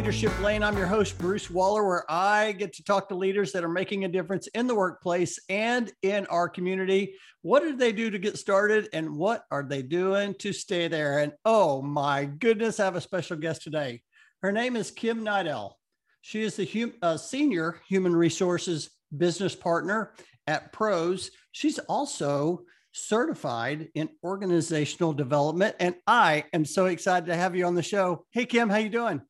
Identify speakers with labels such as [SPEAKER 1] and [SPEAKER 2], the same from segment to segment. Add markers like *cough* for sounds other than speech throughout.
[SPEAKER 1] Leadership Lane. I'm your host, Bruce Waller, where I get to talk to leaders that are making a difference in the workplace and in our community. What did they do to get started and what are they doing to stay there? And oh my goodness, I have a special guest today. Her name is Kim Nidell. She is the hum- uh, senior human resources business partner at Pros. She's also certified in organizational development and i am so excited to have you on the show hey kim how you doing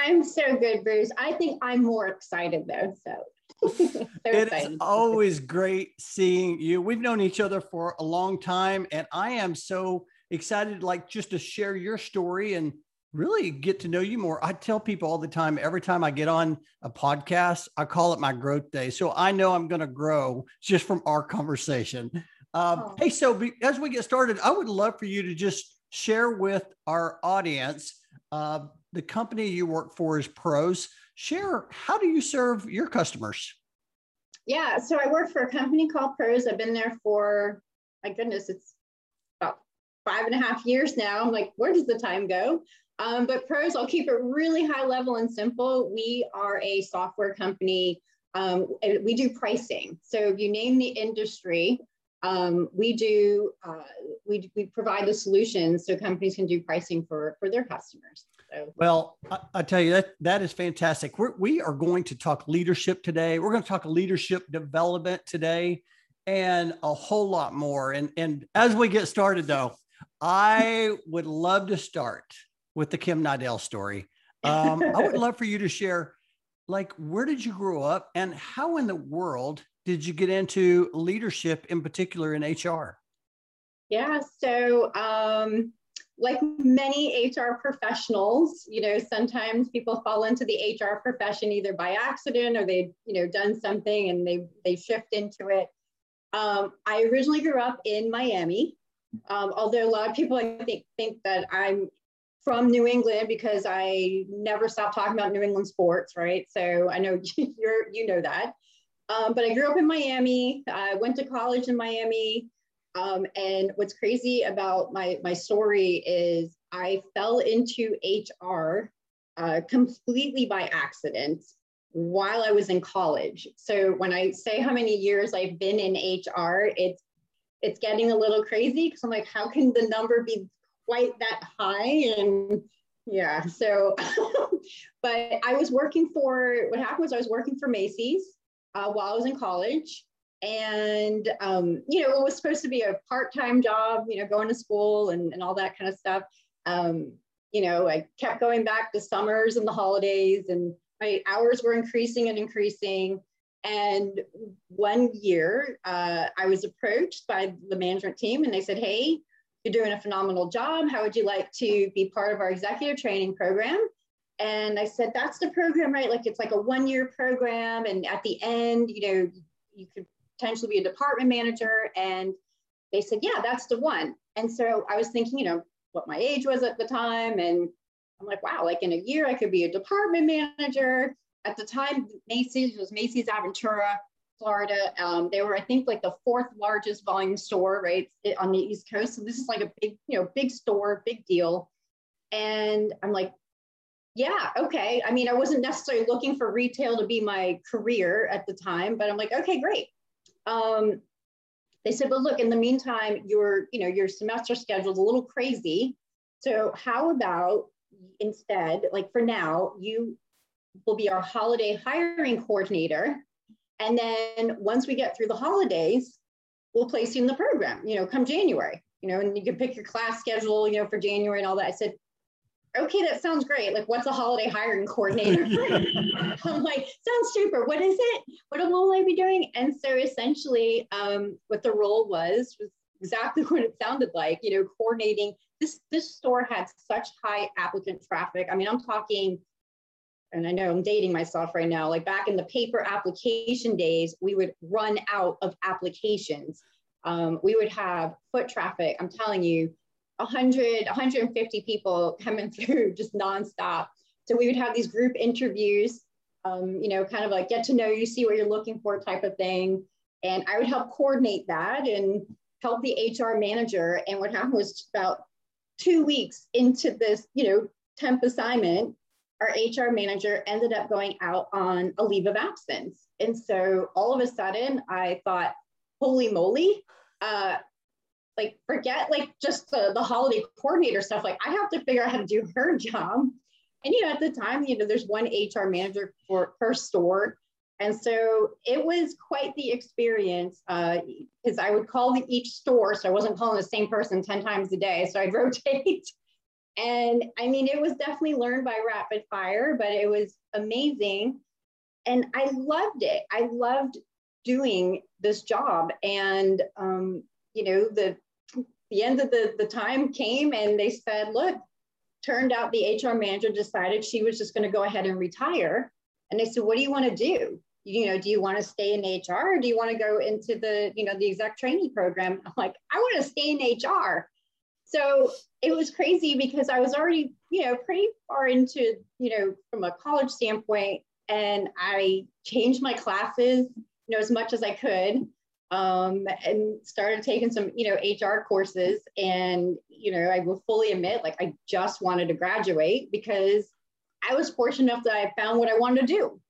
[SPEAKER 2] i'm so good bruce i think i'm more excited though so, *laughs*
[SPEAKER 1] so it is always great seeing you we've known each other for a long time and i am so excited like just to share your story and really get to know you more. I tell people all the time, every time I get on a podcast, I call it my growth day. So I know I'm going to grow just from our conversation. Um, oh. Hey, so be, as we get started, I would love for you to just share with our audience uh, the company you work for is Pros. Share how do you serve your customers?
[SPEAKER 2] Yeah, so I work for a company called Pros. I've been there for, my goodness, it's about five and a half years now. I'm like, where does the time go? Um, but pros, I'll keep it really high level and simple. We are a software company. Um, we do pricing. So if you name the industry, um, we do uh, we, we provide the solutions so companies can do pricing for for their customers. So.
[SPEAKER 1] Well, I, I, tell you that that is fantastic. We're, we are going to talk leadership today. We're going to talk leadership development today, and a whole lot more. And and as we get started, though, I would love to start with the Kim Nidell story. Um, I would love for you to share, like, where did you grow up and how in the world did you get into leadership in particular in HR?
[SPEAKER 2] Yeah, so um, like many HR professionals, you know, sometimes people fall into the HR profession either by accident or they've, you know, done something and they they shift into it. Um, I originally grew up in Miami, um, although a lot of people I think think that I'm from New England because I never stop talking about New England sports, right? So I know *laughs* you're you know that. Um, but I grew up in Miami. I went to college in Miami. Um, and what's crazy about my my story is I fell into HR uh, completely by accident while I was in college. So when I say how many years I've been in HR, it's it's getting a little crazy because I'm like, how can the number be quite that high and yeah so *laughs* but i was working for what happened was i was working for macy's uh, while i was in college and um, you know it was supposed to be a part-time job you know going to school and, and all that kind of stuff um, you know i kept going back to summers and the holidays and my hours were increasing and increasing and one year uh, i was approached by the management team and they said hey you're doing a phenomenal job. How would you like to be part of our executive training program? And I said, that's the program, right? Like it's like a one year program. And at the end, you know, you could potentially be a department manager. And they said, yeah, that's the one. And so I was thinking, you know, what my age was at the time. And I'm like, wow, like in a year, I could be a department manager. At the time, Macy's was Macy's Aventura. Florida. Um, they were, I think, like the fourth largest volume store, right, on the East Coast. So this is like a big, you know, big store, big deal. And I'm like, yeah, okay. I mean, I wasn't necessarily looking for retail to be my career at the time, but I'm like, okay, great. Um, they said, but look, in the meantime, your, you know, your semester schedule is a little crazy. So how about instead, like for now, you will be our holiday hiring coordinator and then once we get through the holidays, we'll place you in the program, you know, come January, you know, and you can pick your class schedule, you know, for January and all that. I said, okay, that sounds great. Like, what's a holiday hiring coordinator? *laughs* I'm like, sounds super. What is it? What will I be doing? And so essentially, um, what the role was was exactly *laughs* what it sounded like. You know, coordinating. This this store had such high applicant traffic. I mean, I'm talking and I know I'm dating myself right now, like back in the paper application days, we would run out of applications. Um, we would have foot traffic, I'm telling you, 100, 150 people coming *laughs* through just nonstop. So we would have these group interviews, um, you know, kind of like get to know you, see what you're looking for type of thing. And I would help coordinate that and help the HR manager. And what happened was about two weeks into this, you know, temp assignment, our HR manager ended up going out on a leave of absence. And so all of a sudden, I thought, holy moly, uh, like forget like just the, the holiday coordinator stuff. Like I have to figure out how to do her *laughs* job. And you know, at the time, you know, there's one HR manager for per store. And so it was quite the experience because uh, I would call the, each store. So I wasn't calling the same person 10 times a day. So I'd *laughs* rotate. And I mean, it was definitely learned by rapid fire, but it was amazing. And I loved it. I loved doing this job. And, um, you know, the, the end of the, the time came and they said, look, turned out the HR manager decided she was just going to go ahead and retire. And they said, what do you want to do? You know, do you want to stay in HR or do you want to go into the, you know, the exec training program? I'm like, I want to stay in HR. So it was crazy because I was already, you know, pretty far into, you know, from a college standpoint. And I changed my classes, you know, as much as I could. Um, and started taking some, you know, HR courses. And, you know, I will fully admit, like, I just wanted to graduate because I was fortunate enough that I found what I wanted to do.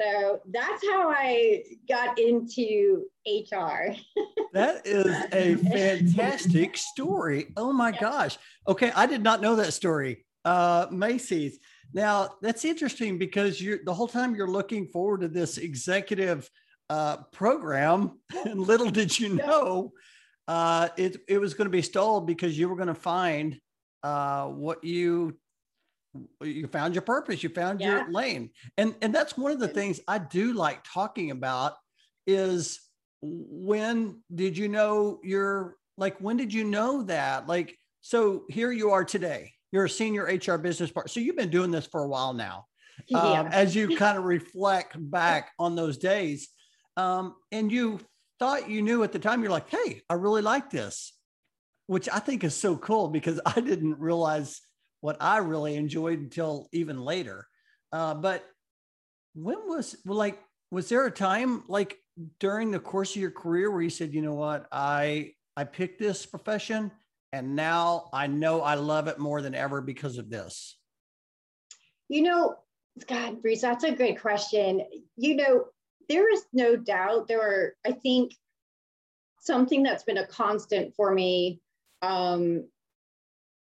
[SPEAKER 2] So that's how I got into HR. *laughs*
[SPEAKER 1] that is a fantastic story. Oh my yeah. gosh. Okay, I did not know that story. Uh, Macy's. Now that's interesting because you're the whole time you're looking forward to this executive uh, program, *laughs* and little did you know, uh, it it was going to be stalled because you were going to find uh, what you you found your purpose you found yeah. your lane. And and that's one of the things i do like talking about is when did you know you're like when did you know that? Like so here you are today. You're a senior hr business partner so you've been doing this for a while now yeah. um, as you *laughs* kind of reflect back on those days um, and you thought you knew at the time you're like hey i really like this which i think is so cool because *laughs* i didn't realize what I really enjoyed until even later. Uh, but when was like was there a time like during the course of your career where you said, you know what, I I picked this profession and now I know I love it more than ever because of this?
[SPEAKER 2] You know, God, Bruce, that's a great question. You know, there is no doubt there are, I think, something that's been a constant for me um,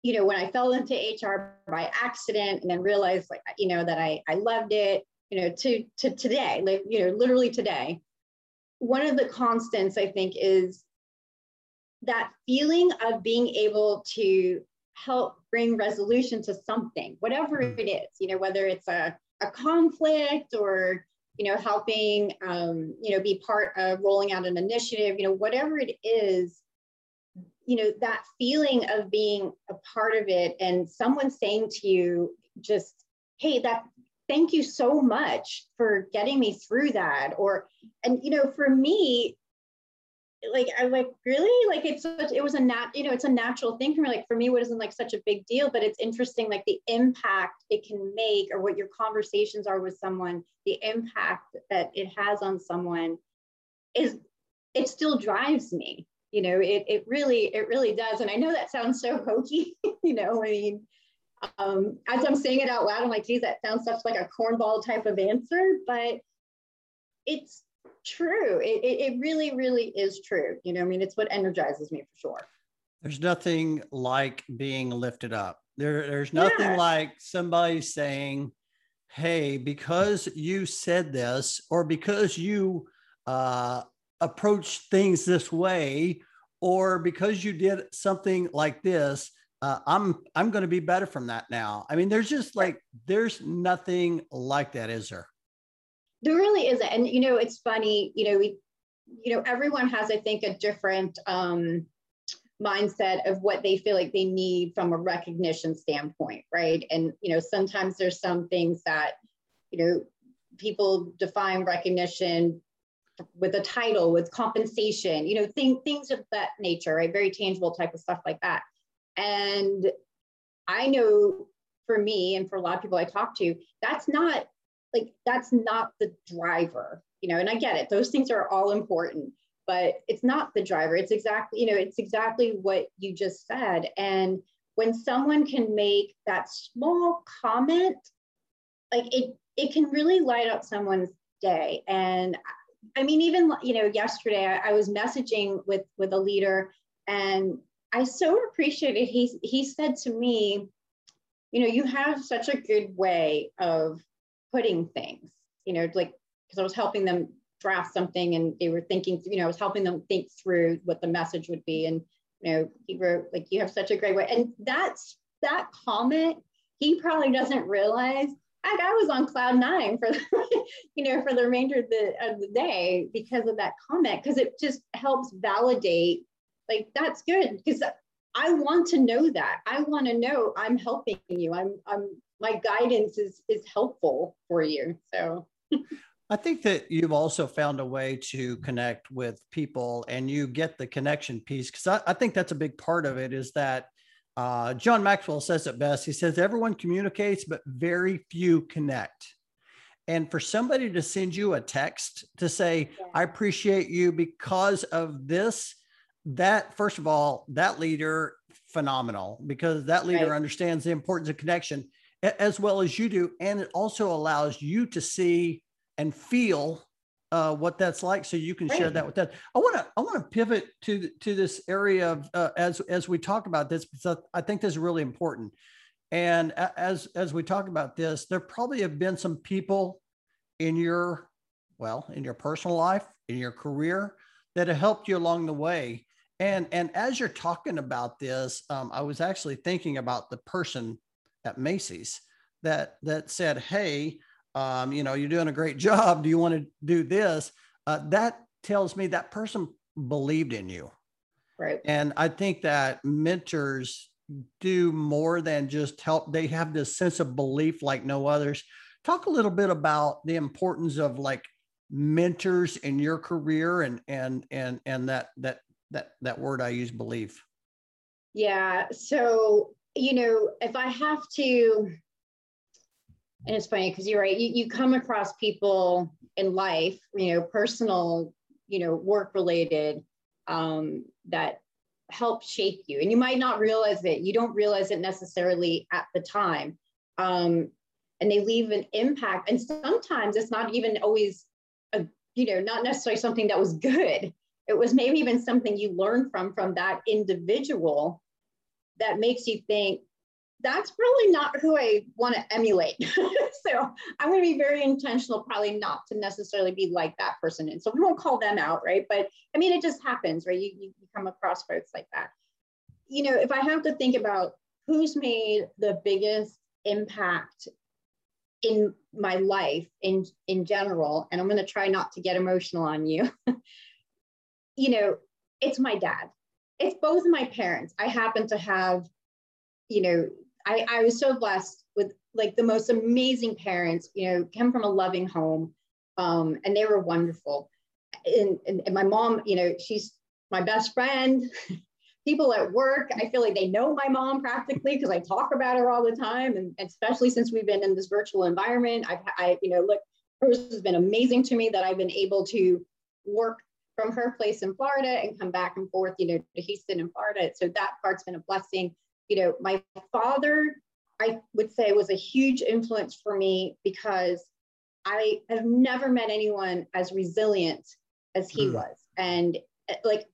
[SPEAKER 2] you know, when I fell into HR by accident and then realized like, you know, that I, I loved it, you know, to, to today, like, you know, literally today, one of the constants I think is that feeling of being able to help bring resolution to something, whatever mm. it is, you know, whether it's a, a conflict or, you know, helping, um, you know, be part of rolling out an initiative, you know, whatever it is, you know that feeling of being a part of it and someone saying to you just hey that thank you so much for getting me through that or and you know for me like i'm like really? Like it's such, it was a nat you know it's a natural thing for me like for me it wasn't like such a big deal but it's interesting like the impact it can make or what your conversations are with someone the impact that it has on someone is it still drives me you know it, it really it really does. And i know that sounds so hokey *laughs* you know i mean um, as i'm saying it out loud i'm like geez that sounds such like a cornball type of answer but it's true. It, it, it really really is true. You know i mean it's what energizes me for sure.
[SPEAKER 1] There's nothing like being lifted up. There, there's nothing yeah. like somebody saying hey because you said this or because you uh, approach things this way or because you did something like this uh, i'm i'm going to be better from that now. I mean there's just like there's nothing like that is there
[SPEAKER 2] there really isn't and you know it's funny you know we you know everyone has i think a different um mindset of what they feel like they need from a recognition standpoint right and you know sometimes there's some things that you know people define recognition with a title, with compensation, you know, thing, things of that nature, right? Very tangible type of stuff like that. And I know for me and for a lot of people I talk to, that's not like, that's not the driver, you know, and I get it. Those things are all important, but it's not the driver. It's exactly, you know, it's exactly what you just said. And when someone can make that small comment like it it can really light up someone's day and i mean even you know yesterday I, I was messaging with with a leader and i so appreciated he he said to me you know you have such a good way of putting things you know like because i was helping them draft something and they were thinking you know i was helping them think through what the message would be. And you know he wrote like you have such a great way. And that's that comment he probably doesn't realize heck, I was on cloud nine for the, *laughs* you know for the remainder of the of the day because of that comment because it just helps validate like that's good because I want to know that. I want to know I'm helping you. I'm I'm my guidance is is helpful for you so.
[SPEAKER 1] I think that you've also found a way to connect with people and you get the connection piece because I, I, think that's a big part of it is that uh, John Maxwell says it best. He says, everyone communicates, but very few connect. And for somebody to send you a text to say, yeah. I appreciate you because of this, that, first of all, that leader, phenomenal, because that leader right. understands the importance of connection as well as you do. And it also allows you to see and feel uh, what that's like, so you can share that with that. I want to I want to pivot to to this area of uh, as as we talk about this because I think this is really important. And as as we talk about this, there probably have been some people in your well in your personal life, in your career, that have helped you along the way. And and as you're talking about this, um, I was actually thinking about the person at Macy's that that said, "Hey, um, you know, you're doing a great *laughs* job. Do you want to do this? Uh, that tells me that person believed in you.
[SPEAKER 2] Right.
[SPEAKER 1] And I think that mentors do more than just help. They have this sense of belief like no others. Talk a little bit about the importance of like mentors in your career and and and and that that that that word I use belief.
[SPEAKER 2] Yeah. So, you know, if I have to and it's funny because you're right you, you come across people in life you know personal you know work related um, that help shape you. And you might not realize it you don't realize it necessarily at the time um, and they leave an impact. And sometimes it's not even always a you know not necessarily something that was good. It was maybe even something you learned from from that individual that makes you think that's probably not who I want to emulate. *laughs* so I'm going to be very intentional, probably not to necessarily be like that person. And so we won't call them out, right? But I mean, it just happens, right? You, you come across folks like that. You know, if I have to think about who's made the biggest impact in my life in in general, and I'm going to try not to get emotional on you. *laughs* you know, it's my dad. It's both my parents. I happen to have you know I, I was so blessed with like the most amazing parents, you know, come from a loving home. Um, and they were wonderful. And, and, and my mom, you know, she's my best friend. *laughs* People at work, I feel like they know my mom practically because I talk about her all the time. And especially since we've been in this virtual environment, I've, I, you know, look, hers has been amazing to me that I've been able to work from her place in Florida and come back and forth, you know, to Houston and Florida. So that part's been a blessing you know, my father, I would say, was a huge influence for me because I have never met anyone as resilient as he mm. was. And eh, like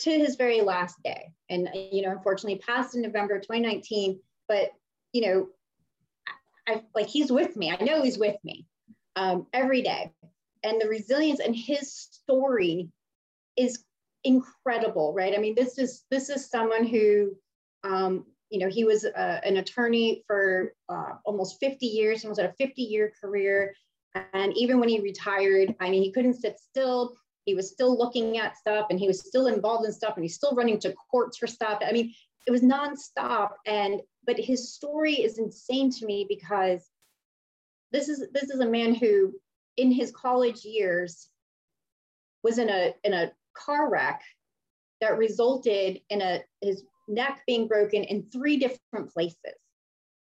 [SPEAKER 2] to his very last day. And, you know, unfortunately passed in November 2019, but, you know, I like he's with me. I know he's with me um, every day. And the resilience and his story is incredible, right? I mean, this is this is someone who um, you know, he was uh, an attorney for uh, almost 50 years. He was at a 50 year career. And even when he retired, I mean, he couldn't sit still. He was still looking at stuff and he was still involved in stuff and he's still running to courts for stuff. I mean, it was nonstop. And, but his story is insane to me because this is, this is a man who in his college years was in a, in a car wreck that resulted in a, his neck being broken in three different places.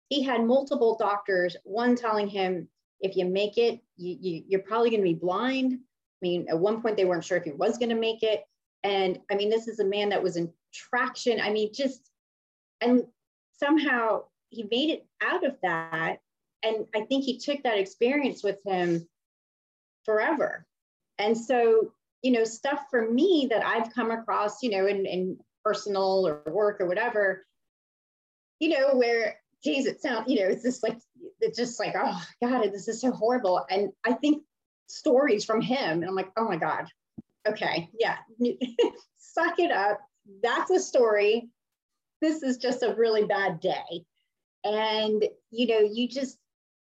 [SPEAKER 2] He had multiple doctors, one telling him, if you make it, you, you, you're probably going to be blind. I mean, at one point, they weren't sure if he was going to make it. And I mean, this is a man that was in traction. I mean, just, and somehow he made it out of that. and I think he took that experience with him forever. And so, you know, stuff for me that I've come across, you know, in, in personal or work or whatever, you know, where, geez, it sounds, you know, it's just like, it's just like, oh God, this is so horrible. And I think stories from him, and I'm like, oh my God, okay, yeah, *laughs* suck it up. That's a story. This is just a really bad day. And, you know, you just,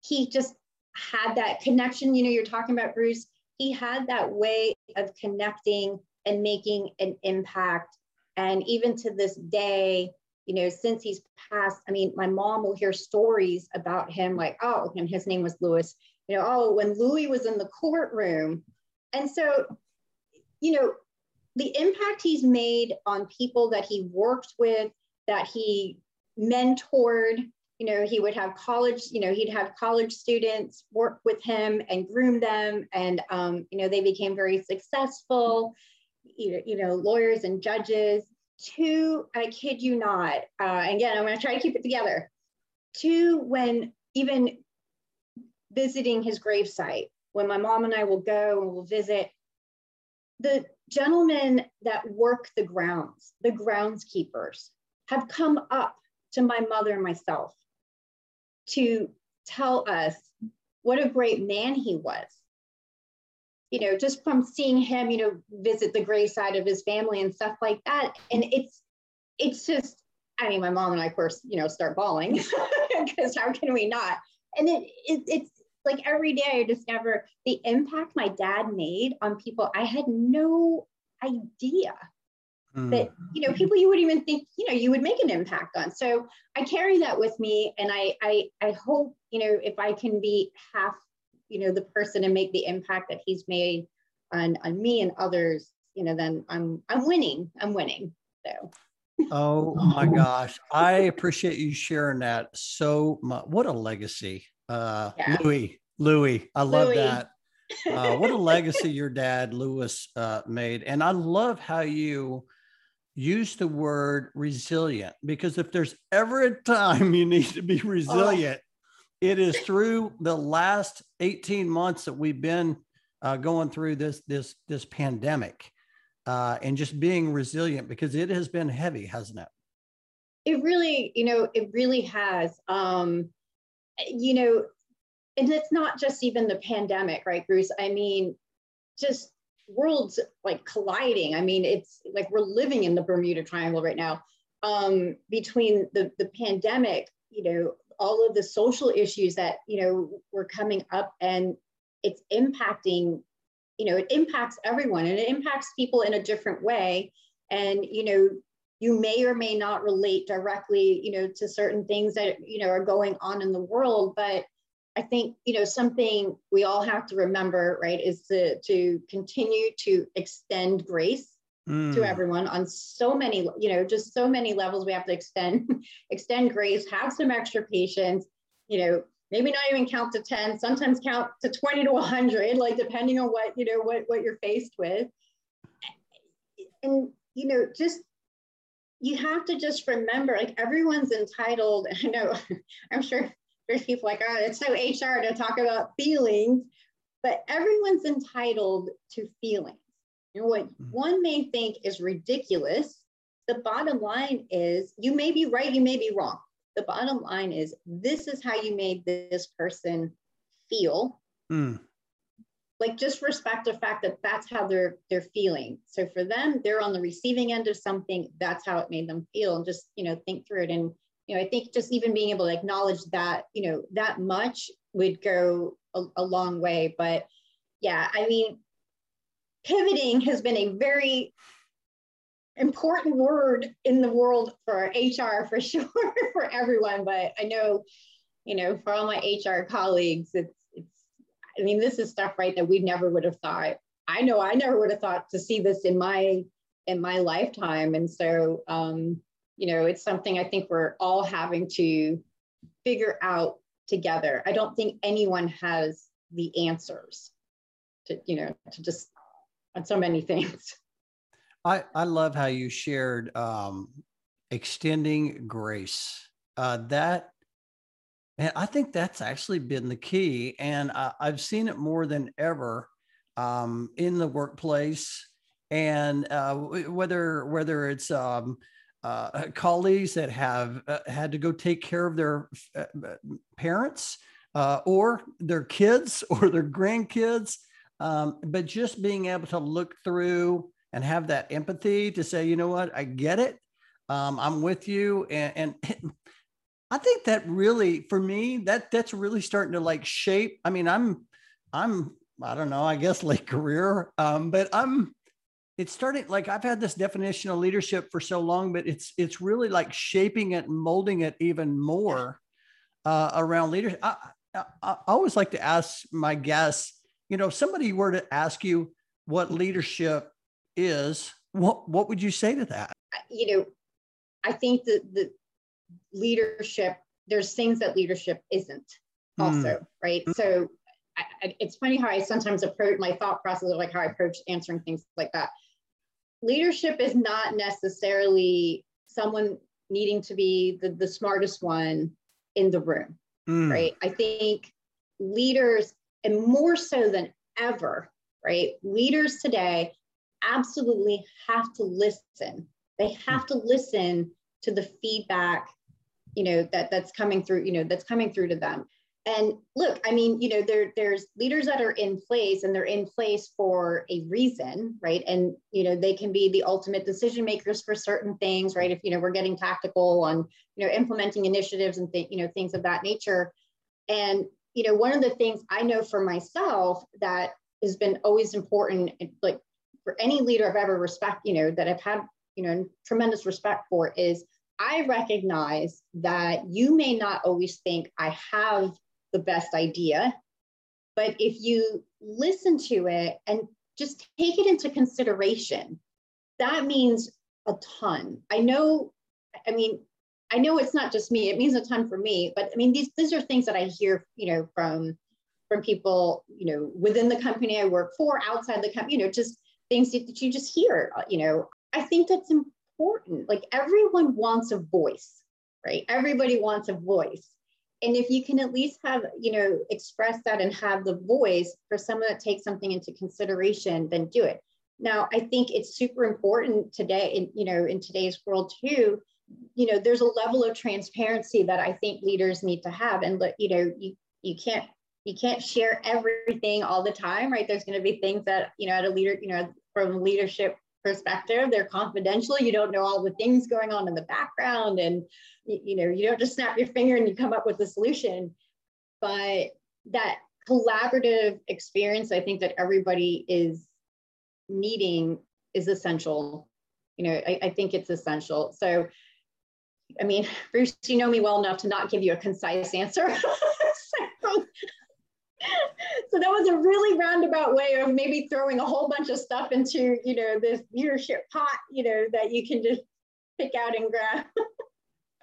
[SPEAKER 2] he just had that connection. You know, you're talking about Bruce, he had that way of connecting and making an impact. And even to this day, you know, since he's passed, I mean, my mom will hear stories about him like, oh, and his name was Lewis, you know, oh, when Louis was in the courtroom. And so, you know, the impact he's made on people that he worked with, that he mentored, you know, he would have college, you know, he'd have college students work with him and groom them. And, um, you know, they became very successful, you, know, lawyers and judges. Two, I kid you not, uh, again, I'm going to try to keep it together. Two, when even visiting his gravesite, when my mom and I will go and we'll visit, the gentlemen that work the grounds, the groundskeepers, have come up to my mother and myself to tell us what a great man he was. You know, just from seeing him, you know, visit the gray graveside of his family and stuff like that. And it's it's just, I mean, my mom and I, of course, you know, start bawling *laughs* because how can we not? And it, it it's like every day I discover the impact my dad made on people I had no idea mm. that you know people you would even think you know you would make an impact on. So i carry that with me and i i i hope you know if i can be half you know the person and make the impact that he's made on on me and others you know then i'm i'm winning. I'm winning. So.
[SPEAKER 1] Oh *laughs* my gosh. I appreciate you sharing that so much what a legacy. Uh yeah. louis louis i love louis. that. Uh, what a legacy your dad lewis uh, made. And i love how you use the word resilient because if there's ever a time you need to be oh. resilient, oh. it is through the last 18 months that we've been uh, going through this this this pandemic uh, and just being resilient because it has been heavy, hasn't it?
[SPEAKER 2] It really, you know, it really has. Um, you know, and it's not just even the pandemic, right, Bruce? I mean, just worlds like colliding. I mean, it's like we're living in the Bermuda Triangle right now. Um, between the the pandemic, you know, all of the social issues that you know were coming up, and it's impacting. You know, it impacts everyone, and it impacts people in a different way. And you know, you may or may not relate directly, you know, to certain things that you know are going on in the world, but I think you know something we all have to remember, right, is to to continue to extend grace mm. to everyone on so many, you know, just so many levels. We have to extend *laughs* extend grace, have some extra patience, you know, maybe not even count to 10, sometimes count to 20 to 100, like depending on what, you know, what what you're faced with. And you know, just you have to just remember like everyone's entitled. *laughs* I know, I'm sure people like, oh, it's so HR to talk about feelings, but everyone's entitled to feelings. You know what mm-hmm. one may think is ridiculous. The bottom line is you may be right, you may be wrong. The bottom line is this is how you made this person feel. Mm. Like just respect the fact that that's how they're they're feeling. So for them, they're on the receiving end of something. That's how it made them feel, and just you know think through it and you know, I think just even being able to acknowledge that, you know, that much would go a, a long way. But yeah, I mean, pivoting has been a very important word in the world for HR for *laughs* sure for everyone. But I know, you know, for all my HR colleagues, it's it's I mean, this is stuff right that we never would have thought. I know I never would have thought to see this in my in my lifetime. And so um, you know, it's something I think we're all having to figure out together. I don't think anyone has the answers to, you know, to just on so many *laughs* things.
[SPEAKER 1] I, I love how you shared um, extending grace. Uh, that And I think that's actually been the key. And I, have seen it more than ever um, in the workplace. And uh, whether whether it's um, uh, colleagues that have uh, had to go take care of their uh, parents uh, or their kids *laughs* or their grandkids, um, but just being able to look through and have that empathy to say, you know what, I get it. Um, I'm with you. And, and *laughs* I think that really, for me, that that's really starting to like shape. I mean, I'm, I'm, I don't know, I guess late career, um, but I'm, it's starting like I've had this definition of leadership for so long, but it's it's really like shaping it and molding it even more uh, around leadership. I, I, I always like to ask my guests, you know, if somebody were to ask you what leadership is, what what would you say to that?
[SPEAKER 2] You know, I think that the leadership, there's things that leadership isn't also, mm. right? So I, it's funny how I sometimes approach my thought process of like how I approach answering things like that. Leadership is not necessarily someone needing to be the, the smartest one in the room, mm. right? I think leaders, and more so than ever, right? Leaders today absolutely have to listen. They have mm. to listen to the feedback, you know, that that's coming through, you know, that's coming through to them. And look, I mean, you know, there there's leaders that are in place and they're in place for a reason, right? And you know, they can be the ultimate decision makers for certain things, right? If you know we're getting tactical on you know implementing initiatives and th- you know things of that nature. And you know, one of the things I know for myself that has been always important, like for any leader I've ever respect, you know, that I've had you know tremendous respect for is I recognize that you may not always think I have the best idea. But if you listen to it and just take it into consideration, that means a ton. I know, I mean, I know it's not just me, it means a ton for me, but I mean, these, these are things that I hear, you know, from, from people, you know, within the company I work for, outside the company, you know, just things that you just hear, uh, you know, I think that's important. Like everyone wants a voice, right? Everybody wants a voice and if you can at least have you know express that and have the voice for someone that takes something into consideration then do it. Now i think it's super important today in you know in today's world too you know there's a level of transparency that i think leaders need to have. And you know you you can't you can't share everything all the time right? There's going to be things that you know at a leader you know from leadership perspective. They're confidential. You don't know all the things going on in the background and you know you don't just snap your finger and you come up with a solution. But that collaborative experience i think that everybody is needing is essential. You know I, I, think it's essential. So i mean *laughs* bruce you know me well enough to not give you a concise answer *laughs* *laughs* so that was a really roundabout way of maybe throwing a whole bunch of stuff into you know this leadership pot you know that you can just pick out and grab *laughs*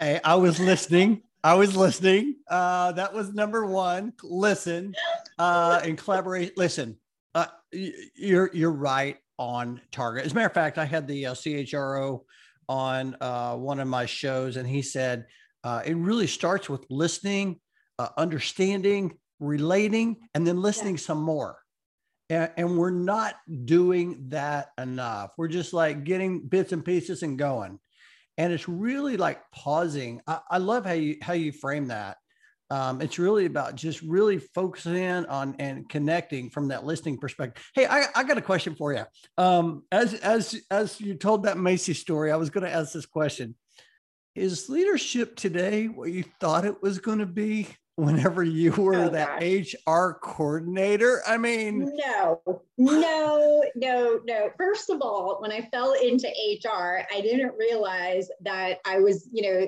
[SPEAKER 1] Hey, I was listening. I was listening. Uh, that was number one. Listen uh, and collaborate. Listen, uh, you're you're right on target. As a matter of fact, I had the uh, CHRO on uh, one of my shows, and he said uh, it really starts with listening, understanding, relating, and then listening yeah. some more. And, and we're not doing that enough. We're just like getting bits and pieces and going and it's really like pausing. I, I love how you how you frame that. Um, it's really about just really focusing in on and connecting from that listening perspective. Hey, I, I got a question for you. Um, as as as you told that Macy story, I was going to ask this question: Is leadership today what you thought it was going to be? Whenever you *laughs* were oh, that gosh. HR coordinator? I mean,
[SPEAKER 2] no, no, no, no. First of all, when I fell into HR, I didn't realize that I was, you know,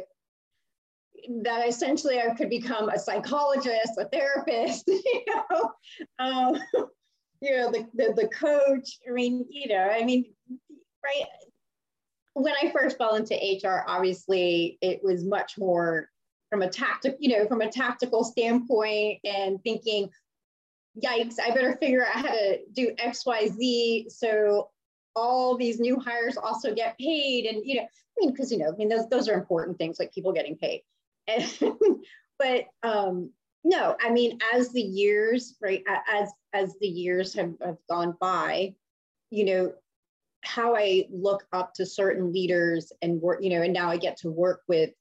[SPEAKER 2] that essentially I could become a psychologist, a therapist, *laughs* you know, um, you know, the, the, the coach. I mean, you know, I mean, right. When I first fell into HR, obviously it was much more from a tactic, you know, from a tactical standpoint and thinking, yikes, I better figure out how to do X, Y, Z. So all these new hires also get paid. And, you know, I mean, because, you know, I mean, those, those are important things like people getting paid. And *laughs* but um, no, I mean, as the years, right, as as the years have, have gone by, you know, how I look up to certain leaders and work, you know, and now I get to work with,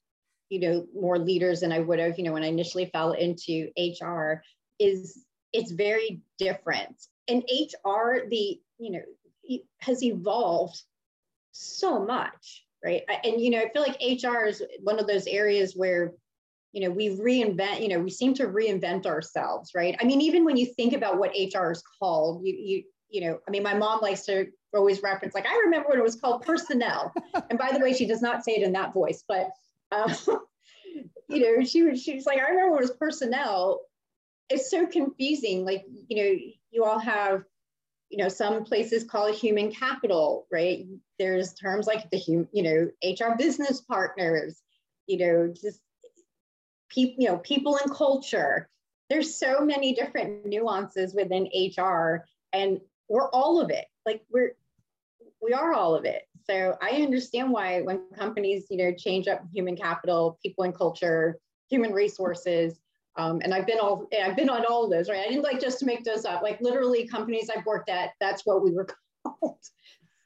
[SPEAKER 2] you know, more leaders than I would have, you know, when I initially fell into HR is it's very different. And HR, the, you know, has evolved so much, right? And, you know, I feel like HR is one of those areas where, you know, we reinvent, you know, we seem to reinvent ourselves, right? I mean, even when you think about what HR is called, you, you, you know, I mean, my mom likes to always reference, like, I remember when it was called personnel. and by the way, she does not say it in that voice, but, um, *laughs* you know, she was, she was like, I remember it was personnel. It's so confusing. Like, you know, you all have, you know, some places call it human capital, right? There's terms like the, hum, you know, HR business partners, you know, just people, you know, people and culture. There's so many different nuances within HR and we're all of it. Like we're we are all of it. So I understand why when companies, you know, change up human capital, people and culture, human resources, um, and I've been all I've been on all of those, right? I didn't like just to make those up. Like literally, companies I've worked at, that's what we were called.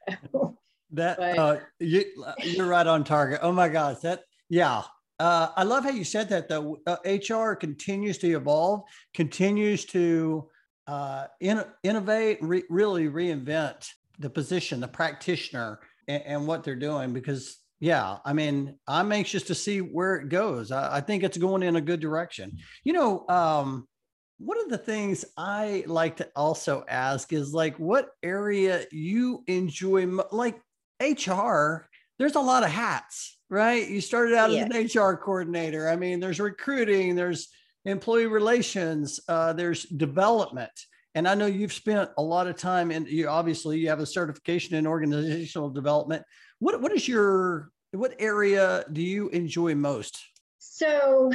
[SPEAKER 2] *laughs*
[SPEAKER 1] So, that but, uh, you you're right on target. Oh my gosh, that yeah. Uh, I love how you said that though. Uh, HR continues to evolve, continues to uh, in, innovate, re- really reinvent the position, the practitioner, and, and, what they're doing. Because, yeah, I mean, I'm anxious to see where it goes. I, I think it's going in a good direction. You know, um, one of the things I like to also ask is like, what area you enjoy, like HR? There's a lot of hats, right? You started out yeah. as an HR coordinator. I mean, there's recruiting, there's employee relations, uh, there's development. And I know you've spent a lot of time and you obviously you have a certification in organizational development. What what is your what area do you enjoy most?
[SPEAKER 2] So,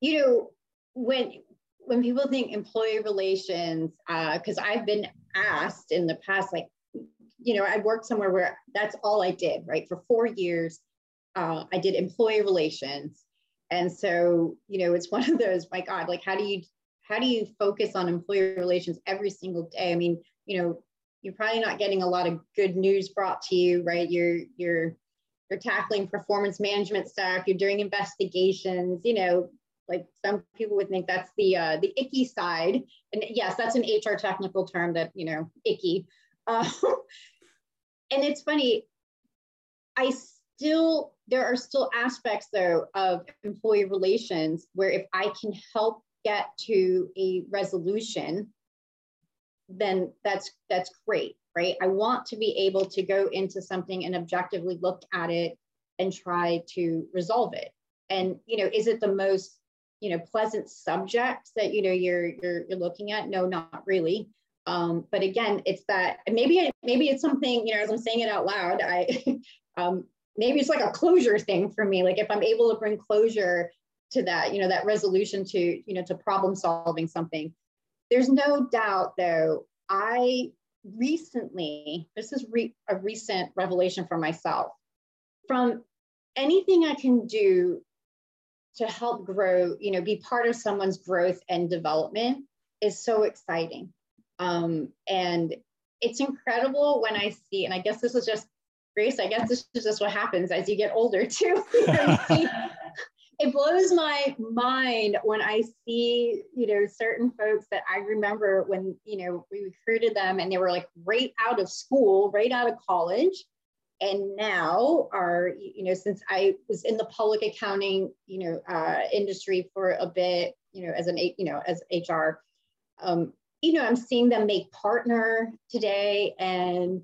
[SPEAKER 2] you know, when when people think employee relations, because uh, I've been asked in the past, like, you know, I worked somewhere where that's all I did, right? For four years, uh, I did employee relations. And so, you know, it's *laughs* one of those, my God, like, how do you how do you focus on employee relations every single day? I mean, you know, you're probably not getting a lot of good news brought to you, right? You're you're you're tackling performance management stuff. You're doing investigations. You know, like some people would think that's the uh, the icky side, and yes, that's an HR technical term that you know icky. Uh, *laughs* and it's funny. I still there are still aspects though of employee relations where if I can help get to a resolution, then that's that's great, right? I want to be able to go into something and objectively look at it and try to resolve it. And you know, is it the most you know pleasant subject that you know you're you're, you're looking at? No, not really. Um, but again, it's that maybe it, maybe it's something you know as I'm saying it out loud. I *laughs* um, maybe it's like a closure thing for me. Like if I'm able to bring closure to that, you know, that resolution to, you know, to problem solving something. There's no doubt though, I recently, this is re- a recent revelation for myself. From anything I can do to help grow, you know, be part of someone's growth and development is so exciting. Um, and it's incredible when I see, and I guess this is just Grace, I guess this is just what happens as you get older too. *laughs* *laughs* you know, you see, it blows my mind when I see, you know, certain folks that I remember when, you know, we recruited them and they were like right out of school, right out of college. And now are, you know, since I was in the public accounting, you know, uh, industry for a bit, you know, as an, you know, as HR, um, you know, I'm seeing them make partner today and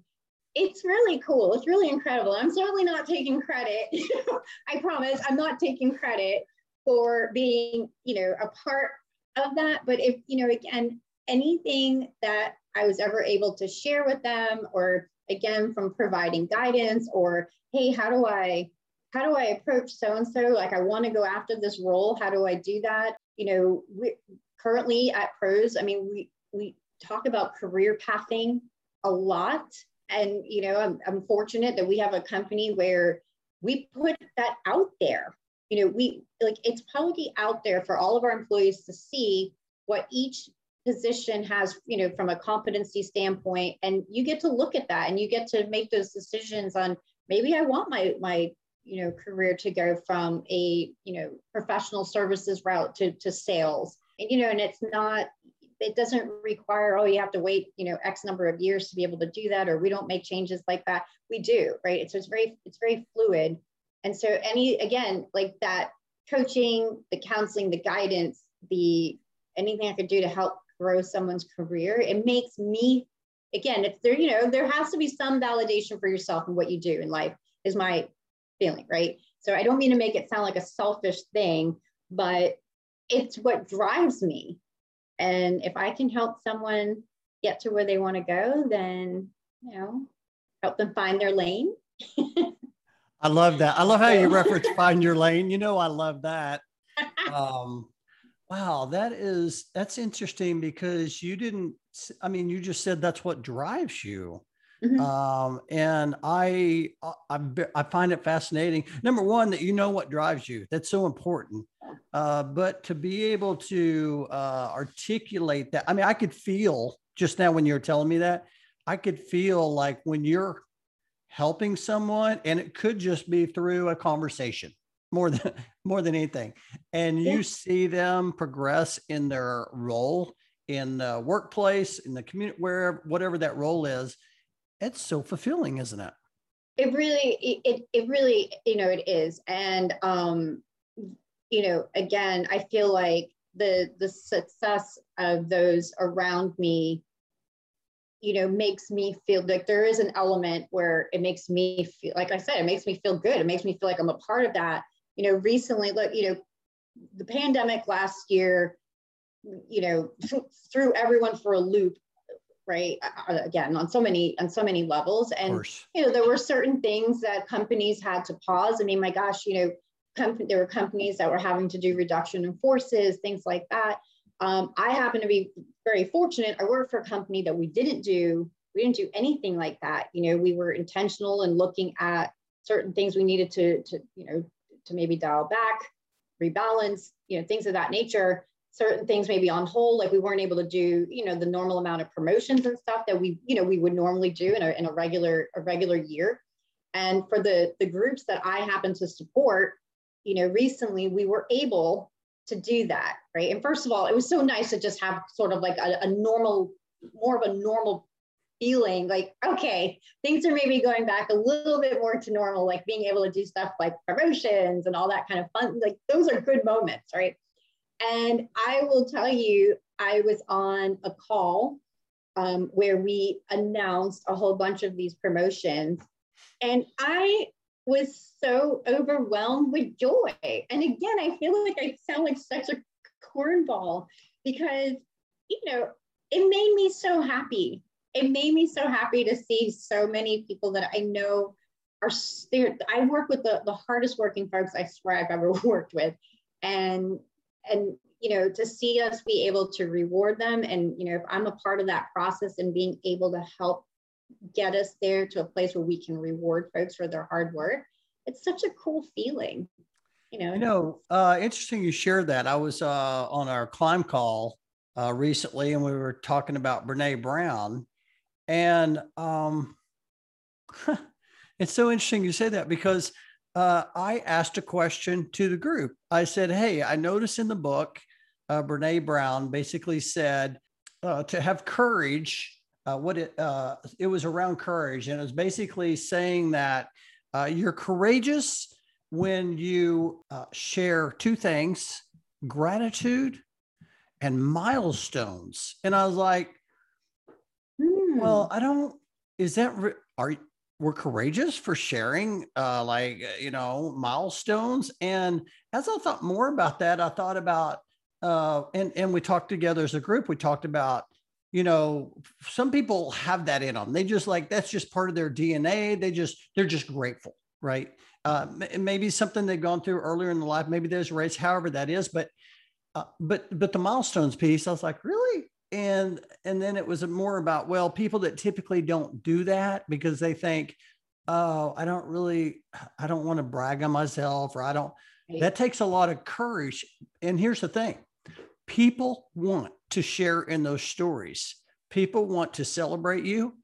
[SPEAKER 2] it's really cool. It's really incredible. I'm certainly not taking credit. *laughs* I promise I'm not taking credit for being, you know, a part of that. But if, you know, again, anything that I was ever able to share with them, or again, from providing guidance, or hey, how do I how do I approach so and so? Like, I want to go after this role. How do I do that? You know, we currently at Pros, I mean, we we talk about career pathing a lot and you know I'm, I'm fortunate that we have a company where we put that out there you know, we like it's publicly out there for all of our employees to see what each position has, you know, from a competency standpoint. And you get to look at that and you get to make those decisions on maybe I want my my you know career to go from a you know professional services route to to sales and you know and it's not it doesn't require oh you have to wait you know x number of years to be able to do that or we don't make changes like that. We do right? So it's very it's very fluid. And so any again like that coaching the counseling the guidance the anything i could do to help grow someone's career it makes me again if there you know there has to be some validation for yourself and what you do in life is my feeling right? So i don't mean to make it sound like a selfish thing but it's what drives me and if i can help someone get to where they want to go then you know help them find their lane. *laughs*
[SPEAKER 1] I love that. I love how you reference find your lane. You know i love that. *laughs* Um Wow, that is that's interesting because you didn't. I mean, you just said that's what drives you, mm-hmm. um, and I, uh, I I find it fascinating. Number one, that you know what drives you. That's so important. Uh, but to be able to uh, articulate that, I mean, I could feel just now when you were telling me that, I could feel like when you're helping someone, and it could just be through a conversation more than *laughs* more than anything and you yeah. see them progress in their role in the workplace in the community wherever whatever that role is it's so fulfilling isn't it?
[SPEAKER 2] It really it, it really you know it is. And um you know again i feel like the the success of those around me you know makes me feel like there is an element where it makes me feel like i said it makes me feel good. It makes me feel like i'm a part of that. You know, recently, look, you know, the pandemic last year, you know, *laughs* threw everyone for a loop, right? Uh, uh, again, on so many on so many levels, and you know, there were certain things that companies had to pause. I mean, my gosh, you know, com- there were companies that were having to do reduction in forces, things like that. Um, I happen to be very fortunate. I worked for a company that we didn't do we didn't do anything like that. You know, we were intentional in looking at certain things we needed to to you know to maybe dial back, rebalance, you know, things of that nature. Certain things maybe on hold, like we weren't able to do, you know, the normal amount of promotions and stuff that we, you know, we would normally do in a, in a regular a regular year. And for the the groups that I happen to support, you know, recently we were able to do that, right? And first of all, it was so nice to just have sort of like a, a normal, more of a normal feeling like, okay, things are maybe going back a little bit more to normal, like being able to do stuff like promotions and all that kind of fun. Like those are good moments, right? And I will tell you, I was on a call um, where we announced a whole bunch of these promotions. And I was so overwhelmed with joy. And again, I feel like I sound like such a cornball because, you know, it made me so happy it made me so happy to see so many people that I know are there. I work with the, the hardest working folks I swear I've ever *laughs* worked with. And and you know, to see us be able to reward them and you know, if I'm a part of that process and being able to help get us there to a place where we can reward folks for their hard work, it's such a cool feeling. You know,
[SPEAKER 1] you know, uh, interesting you shared that. I was uh, on our climb call uh, recently, and we were talking about Brene Brown, and um, *laughs* it's so interesting you say that because uh, I asked a question to the group. I said, Hey, I noticed in the book, uh, Brene Brown basically said uh, to have courage. Uh, what it uh, it was around courage, and it was basically saying that uh, you're courageous when you uh, share two things: gratitude and milestones. And I was like, well, hmm. I don't. Is that re- are we're courageous for sharing uh like uh, you know milestones and as i thought more about that i thought about uh and and we talked together as a group we talked about you know some people have that in them they just like that's just part of their dna they just they're just grateful right? Uh maybe something they've gone through earlier in the life maybe there's race however that is but uh, but but the milestones piece i was like really and and then it was more about well people that typically don't do that because they think oh i don't really i don't want to brag on myself or i don't That takes a lot of courage. And here's the thing people want to share in those stories, people want to celebrate you.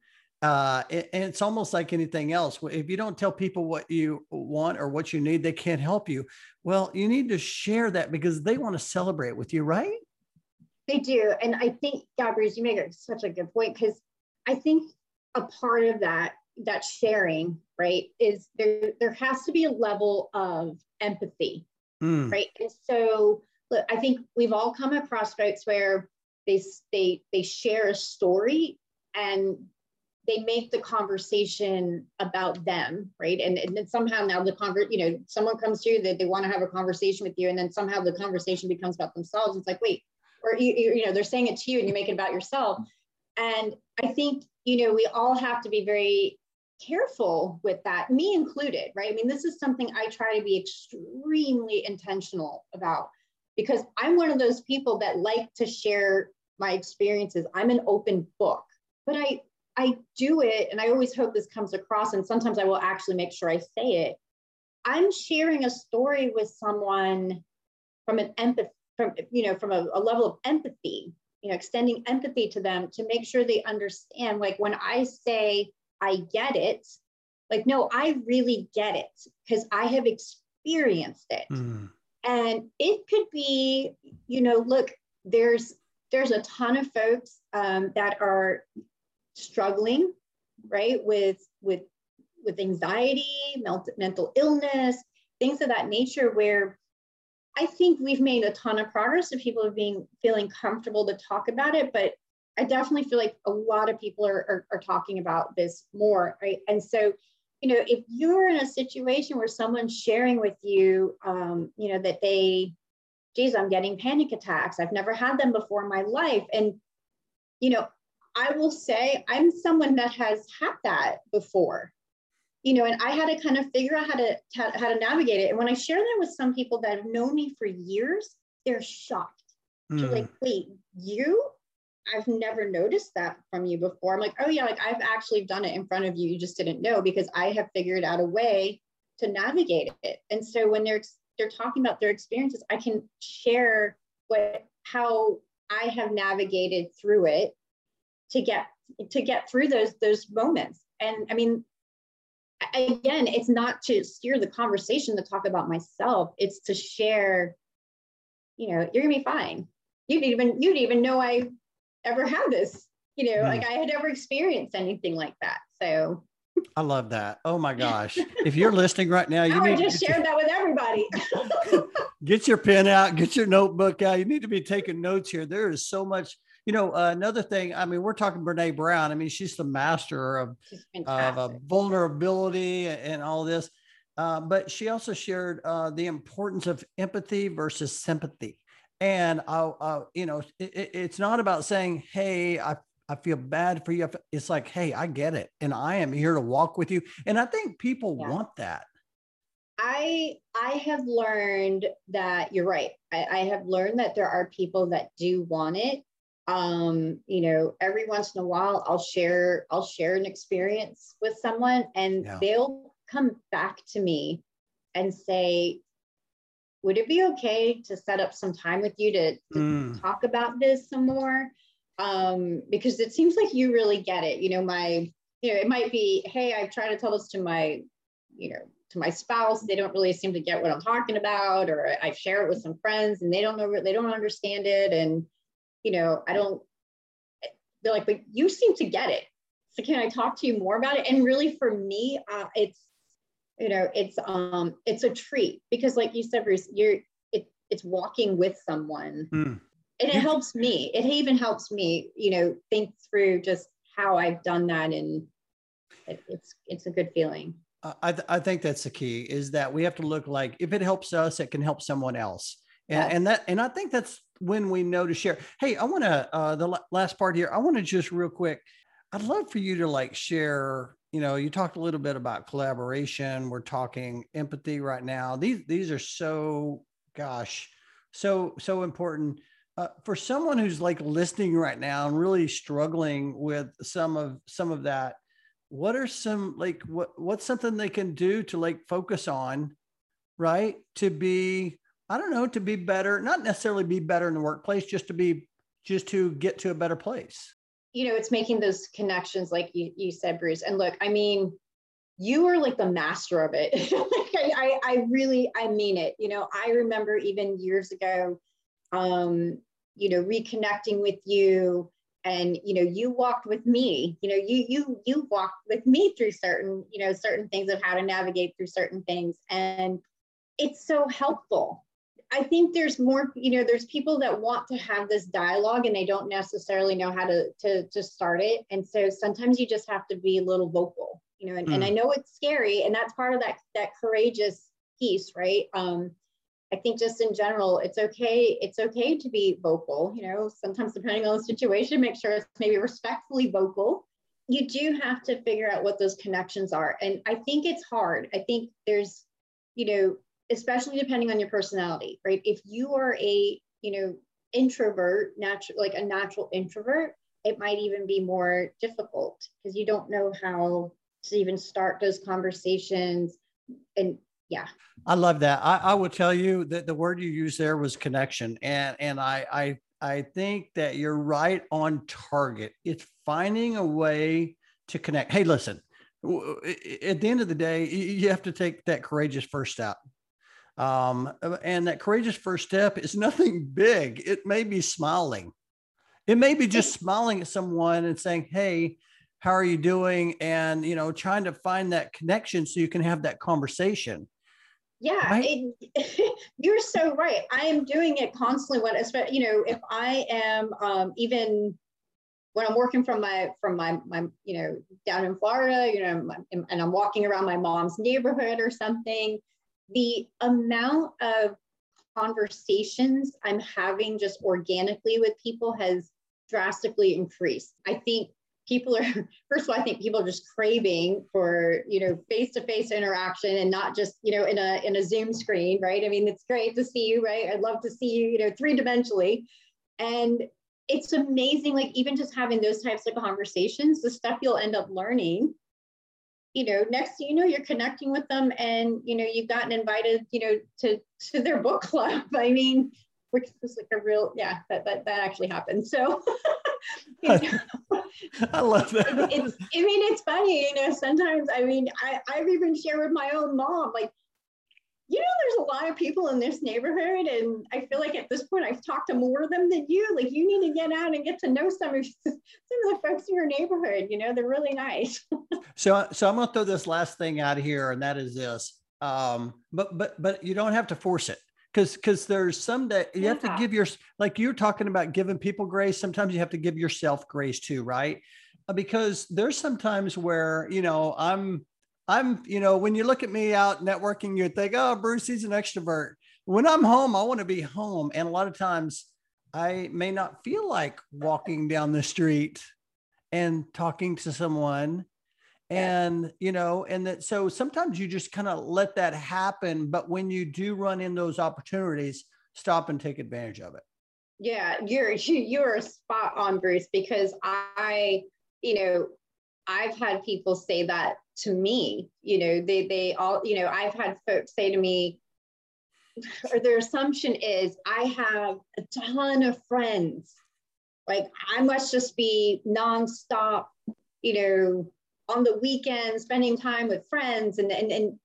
[SPEAKER 1] Uh, and it's almost like anything else. If you don't tell people what you want or what you need, they can't help you. Well, you need to share that because they want to celebrate with you, right?
[SPEAKER 2] They do. And I think, Gabrielle, you make such a good point because I think a part of that, that sharing, right, is there, there has to be a level of empathy, mm. right? And so look, I think we've all come across folks where they, they, they share a story and they make the conversation about them, right? And, and then somehow now the convert, you know, someone comes to you that they want to have a conversation with you, and then somehow the conversation becomes about themselves. It's like, wait, or you, you know, they're saying it to you, and you make it about yourself. And I think you know we all have to be very careful with that, me included, right? I mean, this is something I try to be extremely intentional about because I'm one of those people that like to share my experiences. I'm an open book, but I I do it, and I always hope this comes across, and sometimes I will actually make sure I say it. I'm sharing a story with someone from an empathy, from you know, from a, a level of empathy, you know, extending empathy to them to make sure they understand. Like when I say I get it, like no, I really get it because I have experienced it. Mm. And it could be, you know, look, there's there's a ton of folks um, that are struggling, right, with with with anxiety, mental illness, things of that nature, where I think we've made a ton of progress and people being feeling comfortable to talk about it, but I definitely feel like a lot of people are, are, are talking about this more, right? And so, you know, if you're in a situation where someone's sharing with you, um, you know, that they, geez, I'm getting panic attacks. I've never had them before in my life. And, you know, I will say I'm someone that has had that before, you know, and I had to kind of figure out how to how to navigate it. And when I share that with some people that have known me for years, they're shocked. Mm. They're like, wait, you? I've never noticed that from you before. I'm like, oh yeah, like I've actually done it in front of you. You just didn't know because I have figured out a way to navigate it. And so when they're they're talking about their experiences, I can share what how I have navigated through it to get to get through those those moments and i mean again it's not to steer the conversation to talk about myself it's to share you know you're gonna be fine you didn't even you didn't even know i ever had this you know mm. like i had ever experienced anything like that so
[SPEAKER 1] I love that. Oh my gosh. *laughs* If you're listening right now, you
[SPEAKER 2] need I just shared your, that with everybody. *laughs*
[SPEAKER 1] get your pen out, get your notebook out. You need to be taking notes here. There is so much you know, uh, another thing, I mean, we're talking Brene Brown. I mean, she's the master of, of uh, vulnerability and all this. Uh, but she also shared uh, the importance of empathy versus sympathy. And, I, you know, it, it's not about saying, hey, I, I feel bad for you. It's like, hey, I get it. And I am here to walk with you. And I think people yeah. want that.
[SPEAKER 2] I I have learned that you're right. I, I, have learned that there are people that do want it, um you know every once in a while i'll share i'll share an experience with someone and yeah. they'll come back to me and say would it be okay to set up some time with you to, to mm. talk about this some more um because it seems like you really get it you know my you know it might be hey i try to tell this to my you know to my spouse they don't really seem to get what i'm talking about or i share it with some friends and they don't know they don't understand it and you know, I don't, they're like, but you seem to get it. So can I talk to you more about it? And really for me, uh, it's, you know, it's, um, it's a treat because like you said, Bruce, you're, it, it's walking with someone mm. and it helps me. It even helps me, you know, think through just how I've done that. And it, it's, it's a good feeling.
[SPEAKER 1] I, th- I think that's the key is that we have to look like if it helps us, it can help someone else. And, yes. and that, and I think that's when we know to share. Hey, I want to, uh, the last part here, I want to just real quick, I'd love for you to like share, you know, you talked a little bit about collaboration. We're talking empathy right now. These, these are so, gosh, so, so important. Uh, for someone who's like listening right now and really struggling with some of some of that what are some like what what's something they can do to like focus on right? To be, I don't know, to be better, not necessarily be better in the workplace, just to be, just to get to a better place.
[SPEAKER 2] You know, it's making those connections, like you, you said, Bruce. And look, I mean, you are like the master of it. *laughs* I, I, I really, I mean it. You know, I remember even years ago, um, you know, reconnecting with you and you know you walked with me you know you you you walked with me through certain you know certain things of how to navigate through certain things and it's so helpful i think there's more you know there's people that want to have this dialogue and they don't necessarily know how to to, to start it and so sometimes you just have to be a little vocal you know and, mm. and i know it's scary and that's part of that that courageous piece right um I think just in general, it's okay. It's okay to be vocal. You know, sometimes depending on the situation, make sure it's maybe respectfully vocal. You do have to figure out what those connections are, and I think it's hard. I think there's, you know, especially depending on your personality, right? If you are a, you know, introvert, natural like a natural introvert, it might even be more difficult because you don't know how to even start those conversations and yeah.
[SPEAKER 1] I love that. I, I will tell you that the word you used there was connection and and i i i think that you're right on target. It's finding a way to connect. Hey listen at the end of the day you have to take that courageous first step um, and that courageous first step is nothing big. It may be smiling. It may be just smiling at someone and saying hey how are you doing? and you know trying to find that connection so you can have that conversation.
[SPEAKER 2] Yeah right? it, *laughs* you're so right. I am doing it constantly when you know if i am um, even when i'm working from my from my my you know down in florida you know and i'm walking around my mom's neighborhood or something the amount of conversations i'm having just organically with people has drastically increased. I think people are *laughs* first of all i think people are just craving for you know face-to-face interaction and not just you know in a in a zoom screen right? I mean it's great to see you right? I'd love to see you you know three-dimensionally. And it's amazing like even just having those types of conversations the stuff you'll end up learning you know next you know you're connecting with them and you know you've gotten invited you know to to their book club. *laughs* I mean which was like a real yeah that that, that actually happened. So *laughs* *laughs*
[SPEAKER 1] I love that.
[SPEAKER 2] It's, I mean, it's funny, you know, sometimes, I mean, I, I've even shared with my own mom, like, you know, there's a lot of people in this neighborhood, and I feel like at this point I've talked to more of them than you. Like, you need to get out and get to know some of *laughs* some of the folks in your neighborhood. You know, they're really nice. *laughs*
[SPEAKER 1] so, so I'm gonna throw this last thing out here, and that is this. Um, but but but you don't have to force it because because there's some that you yeah. have to give your like you're talking about giving people grace sometimes you have to give yourself grace too right uh, because there's sometimes where you know i'm i'm you know when you look at me out networking you'd think oh bruce he's an extrovert. When i'm home i want to be home and a lot of times i may not feel like walking down the street and talking to someone and you know and that so sometimes you just kind of let that happen but when you do run in those opportunities stop and take advantage of it.
[SPEAKER 2] Yeah you're you're spot on bruce because i you know i've had people say that to me you know they they all you know i've had folks say to me or their assumption is i have a ton of friends like i must just be nonstop you know on the weekend spending time with friends and, and, and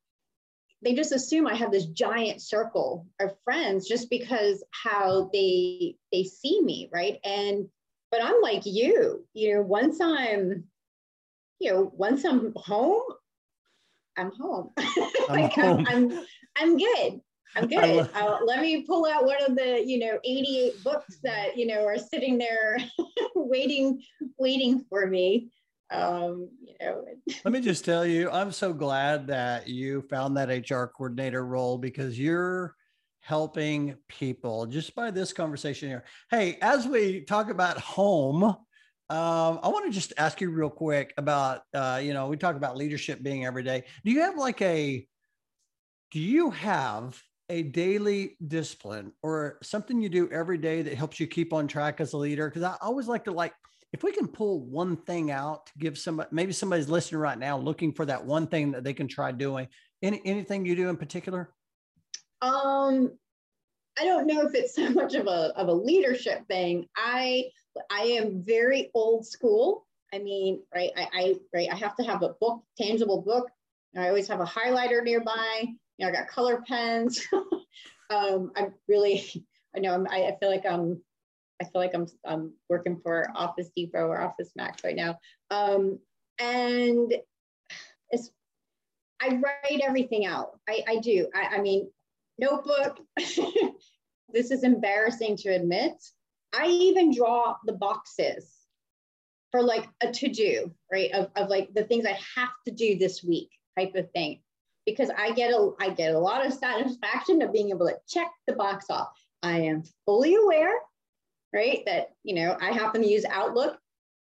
[SPEAKER 2] they just assume I have this giant circle of friends just because how they they see me, right? And but I'm like you, you know, once I'm, you know, once I'm home, I'm home. *laughs* I'm like home. I'm, I'm, I'm good. I'm good. Love- uh, let me pull out one of the, you know, 88 books that, you know, are sitting there *laughs* waiting, waiting for me um, you know. *laughs*
[SPEAKER 1] Let me just tell you, I'm so glad that you found that HR coordinator role because you're helping people just by this conversation here. Hey, as we talk about home, um, I want to just ask you real quick about, uh, you know, we talk about leadership being every day. Do you have like a, do you have a daily discipline or something you do every day that helps you keep on track as a leader? Because I always like to like if we can pull one thing out to give somebody, maybe somebody's listening right now looking for that one thing that they can try doing. Any anything you do in particular?
[SPEAKER 2] Um, I don't know if it's so much of a of a leadership thing. I I am very old school. I mean, right? I, I right. I have to have a book, tangible book. I always have a highlighter nearby. You know, I got color pens. *laughs* um, I'm really, *laughs* I know I'm, I, feel like I'm, I feel like I'm, I'm working for Office Depot or Office Max right now. Um, and it's, I write everything out. I, I do. I, I mean, notebook. *laughs* this is embarrassing to admit. I even draw the boxes for like a to do, right? Of, of like the things I have to do this week type of thing. Because I get a I get a lot of satisfaction of being able to check the box off. I am fully aware, right? That you know, I happen to use Outlook.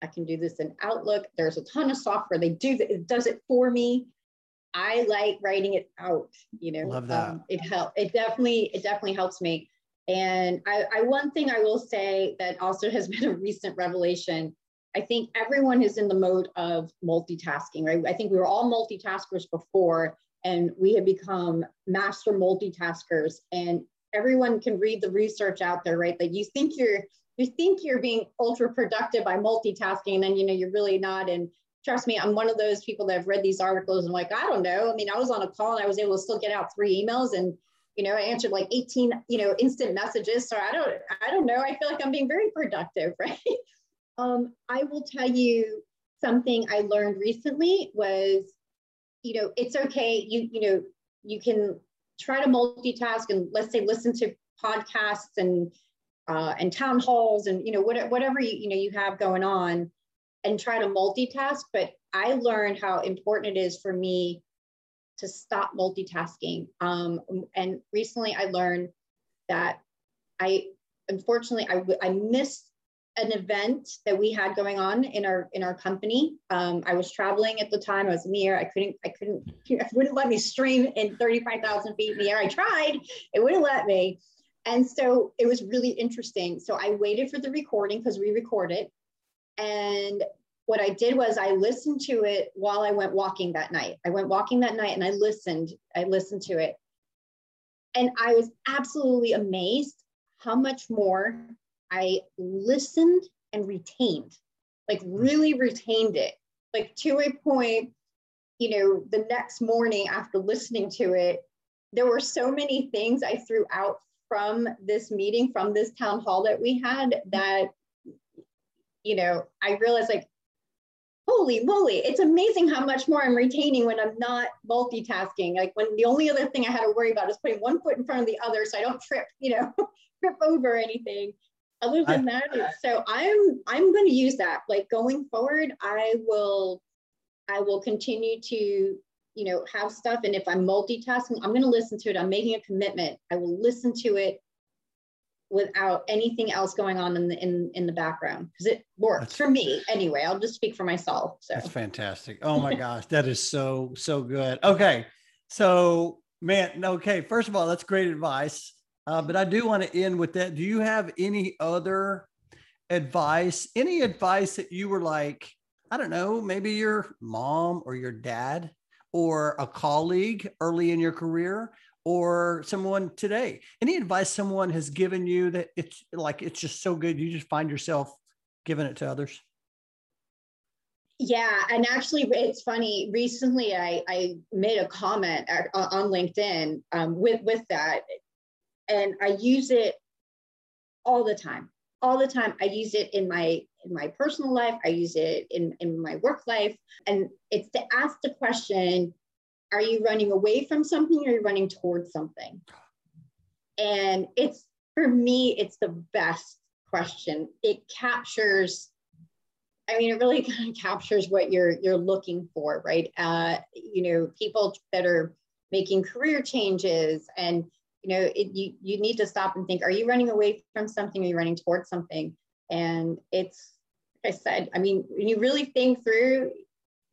[SPEAKER 2] I can do this in Outlook. There's a ton of software. They do it does it for me. I like writing it out, you know.
[SPEAKER 1] Love that. Um,
[SPEAKER 2] it help it definitely, it definitely helps me. And I, I one thing I will say that also has *laughs* been a recent revelation I think everyone is in the mode of multitasking, right? I think we were all multitaskers before, and we have become master multitaskers. And everyone can read the research out there, right? That you think you're you think you're being ultra productive by multitasking, and then you know you're really not. And trust me, I'm one of those people that have read these articles and like, I don't know. I mean, I was on a call and I was able to still get out three emails and you know, I answered like 18, you know, instant messages. So I don't, I don't know. I feel like I'm being very productive, *laughs* right? Um, I will tell you something I learned recently was, you know, it's okay. You, you know, you can try to multitask and let's say listen to podcasts and uh, and town halls and you know what, whatever you, you know you have going on and try to multitask but i learned how important it is for me to stop multitasking um, and recently i learned that i unfortunately I, I missed an event that we had going on in our in our company. Um, I was traveling at the time. I was in the air. I couldn't. I couldn't. *laughs* It wouldn't let me stream in thirty five thousand feet in the air. I tried. It wouldn't let me. And so it was really interesting. So I waited for the recording because we record it. And what I did was I listened to it while I went walking that night. I went walking that night and I listened. I listened to it. And I was absolutely amazed how much more I listened and retained, like really retained it, like to a point, you know, the next morning after listening to it, there were so many things I threw out from this meeting, from this town hall that we had that, you know, I realized like, holy moly, it's amazing how much more I'm retaining when I'm not multitasking. Like when the only other thing I had to worry about is putting one foot in front of the other so I don't *laughs* trip, you know, *laughs* trip over anything. Other than I, that so i'm i'm going to use that. Like going forward i will i will continue to you know have stuff and if i'm multitasking i'm going to listen to it. I'm making a commitment. I will listen to it without anything else going on in the in, in the background because it works that's, for me anyway i'll just speak for myself so
[SPEAKER 1] that's fantastic oh my *laughs* gosh that is so so good okay so man okay first of all that's great advice uh, but I do want to end with that. Do you have any other advice? Any advice that you were like, I don't know, maybe your mom or your dad or a colleague early in your career or someone today? Any advice someone has given you that it's like it's just so good you just find yourself giving it to others?
[SPEAKER 2] Yeah, and actually, it's funny. Recently, I, I made a comment at, on LinkedIn um, with with that and I use it all the time. All the time. I use it in my in my personal life. I use it in, in my work life. And it's to ask the question, are you running away from something or are you running towards something? And it's for me, it's the best question. It captures I mean, it really *laughs* kind of captures what you're you're looking for, right? Uh, you know, people that are making career changes and you know, it, you, you need to stop and think, are you running away from something? Or are you running towards something? And it's, like I said, I mean, when you really think through,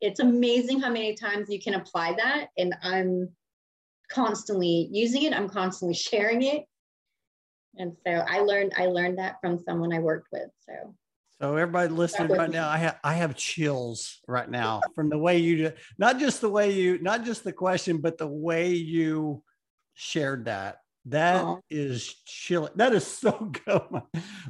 [SPEAKER 2] it's amazing how many times you can apply that. And I'm constantly using it. I'm constantly *laughs* sharing it. And so I learned, I learned that from someone I worked with. So
[SPEAKER 1] so everybody listening right now, I have I have chills right now from the way you not just the way you not just the question, but the way you shared that That Aww. is chilling. That is so *laughs* good.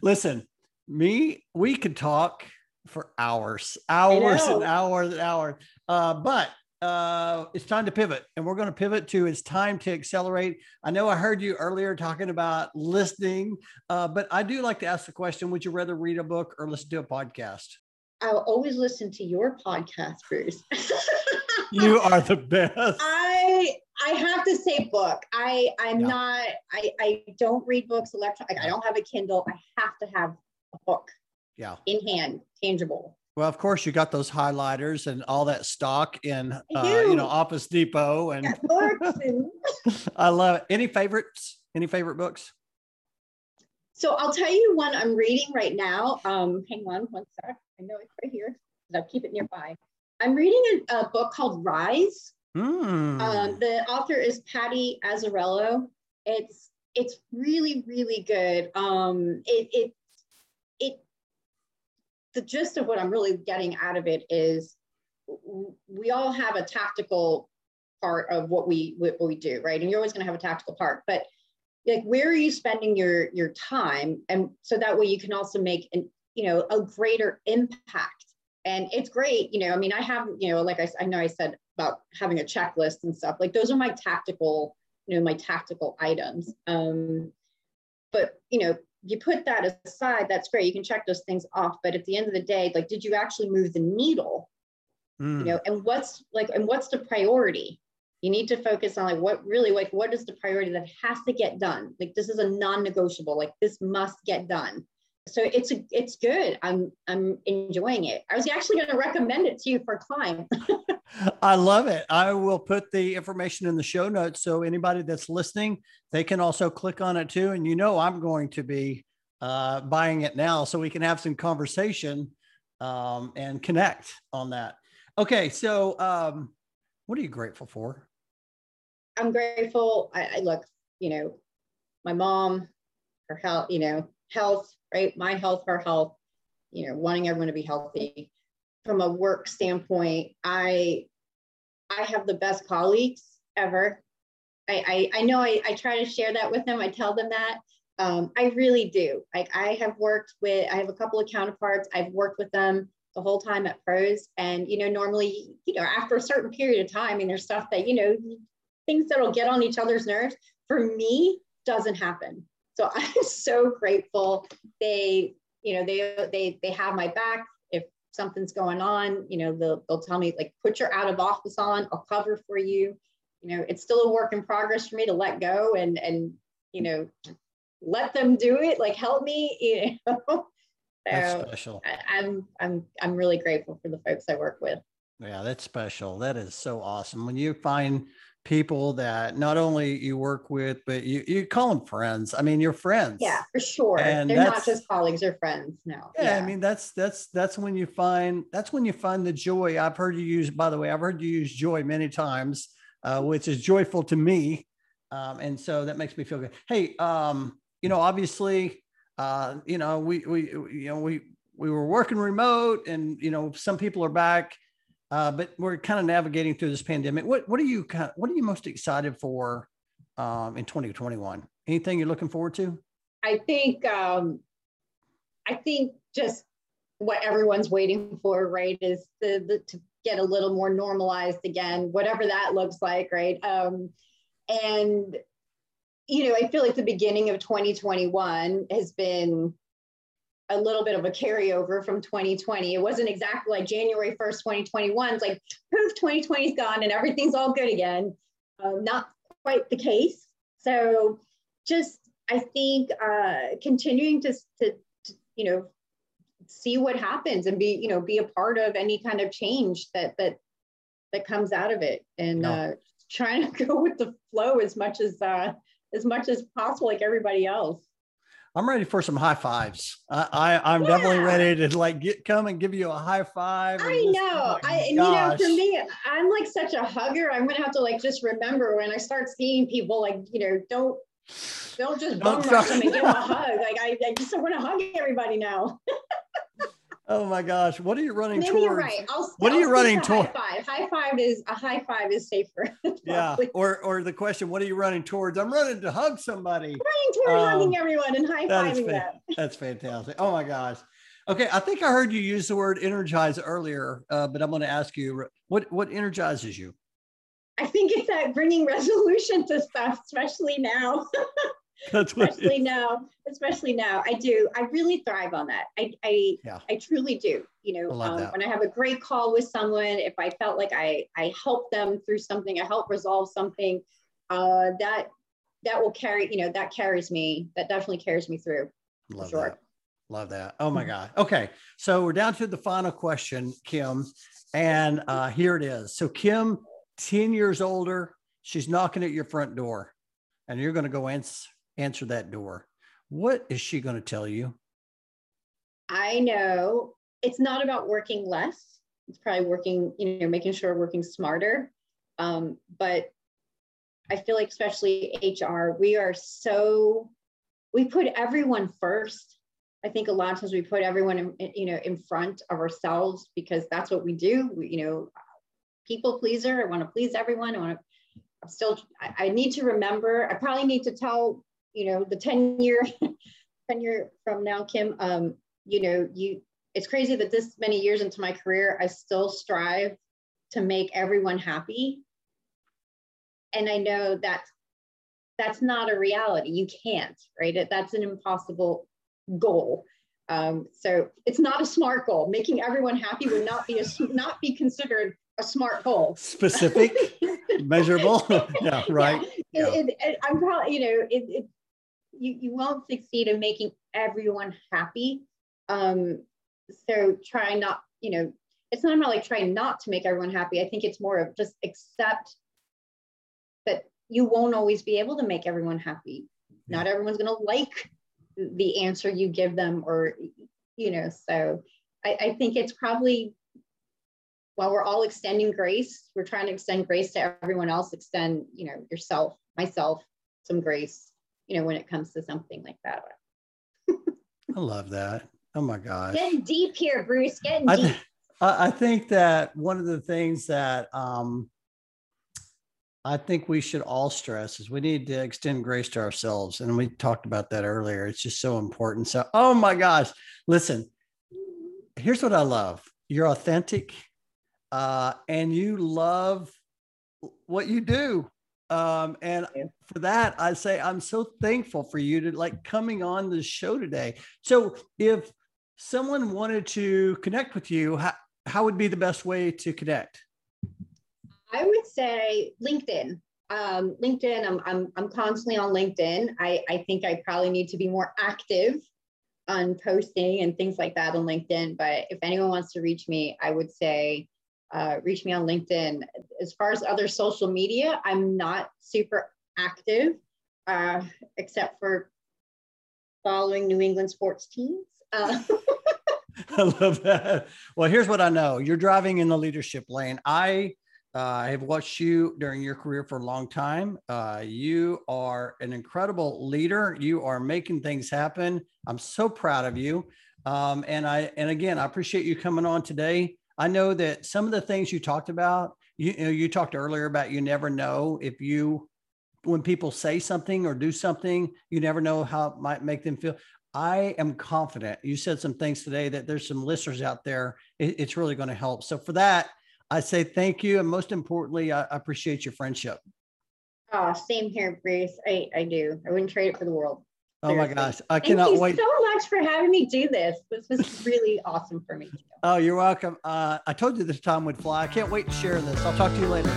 [SPEAKER 1] Listen, me, we could talk for hours, hours and hours and hours. Uh, but uh, it's time to pivot, and we're going to pivot to it's time to accelerate. I know I heard you earlier talking about listening, uh, but I do like to ask the question: Would you rather read a book or listen to a podcast?
[SPEAKER 2] I'll always listen to your podcast, Bruce. *laughs*
[SPEAKER 1] you are the best.
[SPEAKER 2] I I have to say book. I I'm yeah. not. I I don't read books electronic. I don't have a Kindle. I have to have a book.
[SPEAKER 1] Yeah.
[SPEAKER 2] In hand, tangible.
[SPEAKER 1] Well, of course, you got those highlighters and all that stock in, uh, you know, Office Depot, and *laughs* I love it. Any favorites? Any favorite books?
[SPEAKER 2] So I'll tell you one I'm reading right now. Um, hang on one sec. I know it's right here. I'll keep it nearby. I'm reading a, a book called Rise. Mm. Um, the author is patty Azzarello. It's it's really really good. Um, it it the gist of what I'm really getting out of it is we all have a tactical part of what we what we do, right? And you're always going to have a tactical part, but like where are you spending your your time, and so that way you can also make an you know a greater impact. And it's great, you know. I mean, I have you know, like I I know I said about having a checklist and stuff. Like those are my tactical, you know, my tactical items. Um, but you know, you put that aside, that's great. You can check those things off. But at the end of the day, like, did you actually move the needle? Mm. You know, and what's like, and what's the priority? You need to focus on like what really like what is the priority that has to get done? Like this is a non-negotiable, like this must get done. So it's a, it's good. I'm I'm enjoying it. I was actually going to recommend it to you for a climb. *laughs*
[SPEAKER 1] I love it. I will put the information in the show notes so anybody that's listening, they can also click on it too. And you know, I'm going to be uh, buying it now so we can have some conversation um, and connect on that. Okay, so um, what are you grateful for?
[SPEAKER 2] I'm grateful. I, I look, you know, my mom, her health, you know, health, right? My health, her health, you know, wanting everyone to be healthy from a work standpoint, I I have the best colleagues ever. I, I, I know I, I try to share that with them. I tell them that. Um, I really do. Like I have worked with, I have a couple of counterparts. I've worked with them the whole time at pros. And, you know, normally, you know, after a certain period of time, I mean, there's stuff that, you know, things that'll get on each other's nerves. For me, doesn't happen. So *laughs* I'm so grateful. They, you know, they they they have my back If something's going on, you know, they'll, they'll tell me like, put your out of office on, I'll cover for you. You know, it's still a work in progress for me to let go and, and, you know, let them do it, like help me, you *laughs* know. so
[SPEAKER 1] that's special.
[SPEAKER 2] I, I'm, I'm, I'm really grateful for the folks I work with.
[SPEAKER 1] Yeah, that's special. That is so awesome. When you find people that not only you work with, but you, you call them friends. I mean, you're friends.
[SPEAKER 2] Yeah, for sure. And they're not just colleagues or friends. No.
[SPEAKER 1] Yeah, yeah, I mean, that's, that's, that's when you find, that's when you find the joy. I've heard you use, by the way, I've heard you use joy many times, uh, which is joyful to me. Um, and so that makes me feel good. Hey, um, you know, obviously, uh, you know, we, we, you know, we, we were working remote and, you know, some people are back uh, but we're kind of navigating through this pandemic. What what are you kind of, what are you most excited for um, in 2021? Anything you're looking forward to?
[SPEAKER 2] I think um, I think just what everyone's waiting for, right, is the, the to get a little more normalized again, whatever that looks like, right? Um, and you know, I feel like the beginning of 2021 has been a little bit of a carryover from 2020. It wasn't exactly like January 1st, 2021. It's like, poof, 2020 is gone and everything's all good again. Um, not quite the case. So just, I think uh, continuing to, to, to, you know, see what happens and be, you know, be a part of any kind of change that, that, that comes out of it and no. uh, trying to *laughs* go with the flow as much as, uh, as much as possible, like everybody else.
[SPEAKER 1] I'm ready for some high fives. I, I am yeah. definitely ready to like get come and give you a high five.
[SPEAKER 2] I just, know. Oh I you know for me, I'm like such a hugger. I'm gonna have to like just remember when I start seeing people like you know don't don't just bum rush them and give them a *laughs* hug. Like I, I just want to hug everybody now. *laughs*
[SPEAKER 1] Oh my gosh, what are you running
[SPEAKER 2] Maybe
[SPEAKER 1] towards?
[SPEAKER 2] you're right. I'll,
[SPEAKER 1] what
[SPEAKER 2] I'll
[SPEAKER 1] are you running
[SPEAKER 2] towards? High five. High five is a high five is safer. *laughs*
[SPEAKER 1] yeah. Or or the question, what are you running towards? I'm running to hug somebody.
[SPEAKER 2] running towards um, hugging everyone and high fiving them. *laughs*
[SPEAKER 1] That's fantastic. Oh my gosh. Okay, I think I heard you use the word energize earlier, uh, but I'm going to ask you what what energizes you.
[SPEAKER 2] I think it's that bringing resolution to stuff, especially now. *laughs* *laughs* That's especially now, especially now. I do. I really thrive on that. I I, yeah. I truly do. You know, I um, when I have a great call with someone, if I felt like I I helped them through something, I helped resolve something, uh, that that will carry. You know, that carries me. That definitely carries me through.
[SPEAKER 1] Love sure. that. Love that. Oh my God. Okay. So we're down to the final question, Kim. And uh, here it is. So, Kim, 10 years older, she's knocking at your front door, and you're going to go answer answer that door. What is she going to tell you?
[SPEAKER 2] I know it's not about working less. It's probably working, you know, making sure working smarter. Um, but I feel like, especially HR, we are so, we put everyone first. I think a lot of times we put everyone, in, you know, in front of ourselves because that's what we do. We, you know, people pleaser. I want to please everyone. I want to. I'm still. I, I need to remember. I probably need to tell you know, the 10 year, *laughs* 10 year from now, Kim, um, you know, you, it's crazy that this many years into my career, I still strive to make everyone happy. And I know that that's not a reality. You can't, right? That's an impossible goal. Um, so it's not a smart goal. Making everyone happy would not be a *laughs* not be considered a smart goal.
[SPEAKER 1] Specific, *laughs* measurable. yeah, right.
[SPEAKER 2] Yeah. It, it, it, I'm probably, you know, it, you, you won't succeed in making everyone happy. Um, so try not, you know, it's not about like trying not to make everyone happy. I think it's more of just accept that you won't always be able to make everyone happy. Not everyone's going to like the answer you give them or, you know, so I, I think it's probably while we're all extending grace, we're trying to extend grace to everyone else, extend, you know, yourself, myself, some grace you know, when it comes to something like that.
[SPEAKER 1] I love that. Oh my gosh.
[SPEAKER 2] Getting deep here, Bruce. Getting I, deep.
[SPEAKER 1] I think that one of the things that um, I think we should all stress is we need to extend grace to ourselves. And we talked about that earlier. It's just so important. So, oh my gosh, listen, here's what I love you're authentic uh, and you love what you do. Um, and for that, I say I'm so thankful for you to like coming on the show today. So if someone wanted to connect with you, how, how would be the best way to connect?
[SPEAKER 2] I would say LinkedIn. Um, LinkedIn, I'm, I'm, I'm constantly on LinkedIn. I, I think I probably need to be more active on posting and things like that on LinkedIn. But if anyone wants to reach me, I would say uh, reach me on LinkedIn. As far as other social media, I'm not super active, uh, except for following New England sports teams. Uh, *laughs*
[SPEAKER 1] I love that. Well, here's what I know you're driving in the leadership lane. I uh, have watched you during your career for a long time. Uh, you are an incredible leader. You are making things happen. I'm so proud of you. Um, and I and again, I appreciate you coming on today. I know that some of the things you talked about, you, you know, you talked earlier about you never know if you, when people say something or do something, you never know how it might make them feel. I am confident. You said some things today that there's some listeners out there. It, it's really going to help. So for that, I say thank you, and most importantly, I appreciate your friendship.
[SPEAKER 2] Oh, same here, Bruce. I, I do. I wouldn't trade it for the world.
[SPEAKER 1] Oh my gosh. I cannot Thank you
[SPEAKER 2] wait. so much for having me do this. This was really awesome for me.
[SPEAKER 1] Oh, you're welcome. Uh, I told you this time would fly. I can't wait to share this. I'll talk to you later.